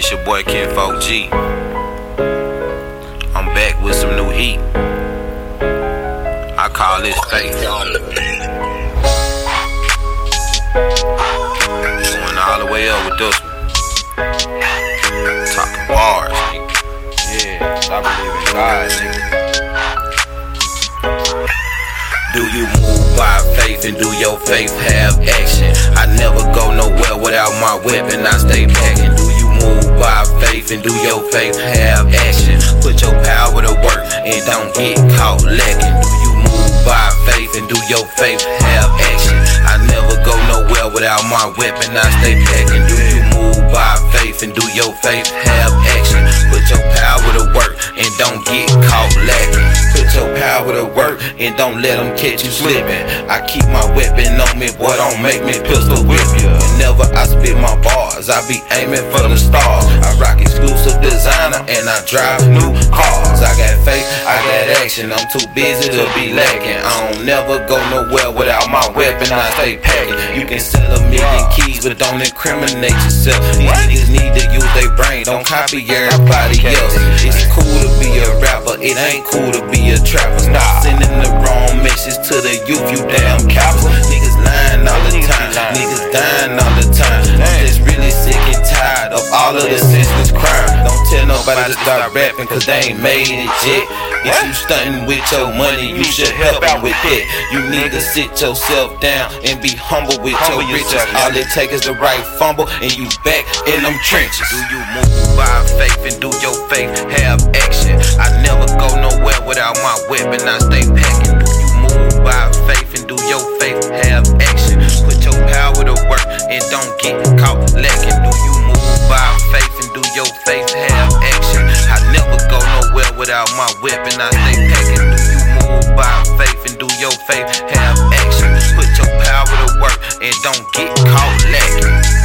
This your boy Kenfolk G. I'm back with some new heat. I call this faith. Going all the way up with this one. Talking bars, nigga. Yeah, I believe in God, nigga. Do you move by faith and do your faith have action? I never go nowhere without my weapon, I stay packing. Move by faith and do your faith have action? Put your power to work and don't get caught lacking. Do you move by faith and do your faith have action? I never go nowhere without my weapon, I stay packing. Do you move by faith and do your faith to work and don't let them catch you slipping. I keep my weapon on me, boy, don't make me pistol whip you. Whenever I spit my bars, I be aiming for the stars. I rock exclusive designer and I drive new cars. I got faith, I got action. I'm too busy to be lacking. I don't never go nowhere without my weapon. I stay packing. You can sell a million keys, but don't incriminate yourself. These niggas need to use their brain, don't copy everybody else. It's cool to be a rapper, it ain't cool to be a trapper. Stop sending the wrong message to the youth, you damn cowards. Niggas lying all the time, niggas dying all the time. I'm just really sick and tired of all of the senseless crime. Don't tell nobody to start rapping, cause they ain't made it yet. If you stunting with your money, you should help out with it. You need to sit yourself down and be humble with your riches. All it takes is the right fumble, and you back in them trenches. Do you move by faith and do your faith have action? I never go nowhere without weapon, I stay packing. Do you move by faith and do your faith have action? Put your power to work and don't get caught lacking. Do you move by faith and do your faith have action? I never go nowhere without my weapon, I stay packing. Do you move by faith and do your faith have action? Put your power to work and don't get caught lacking.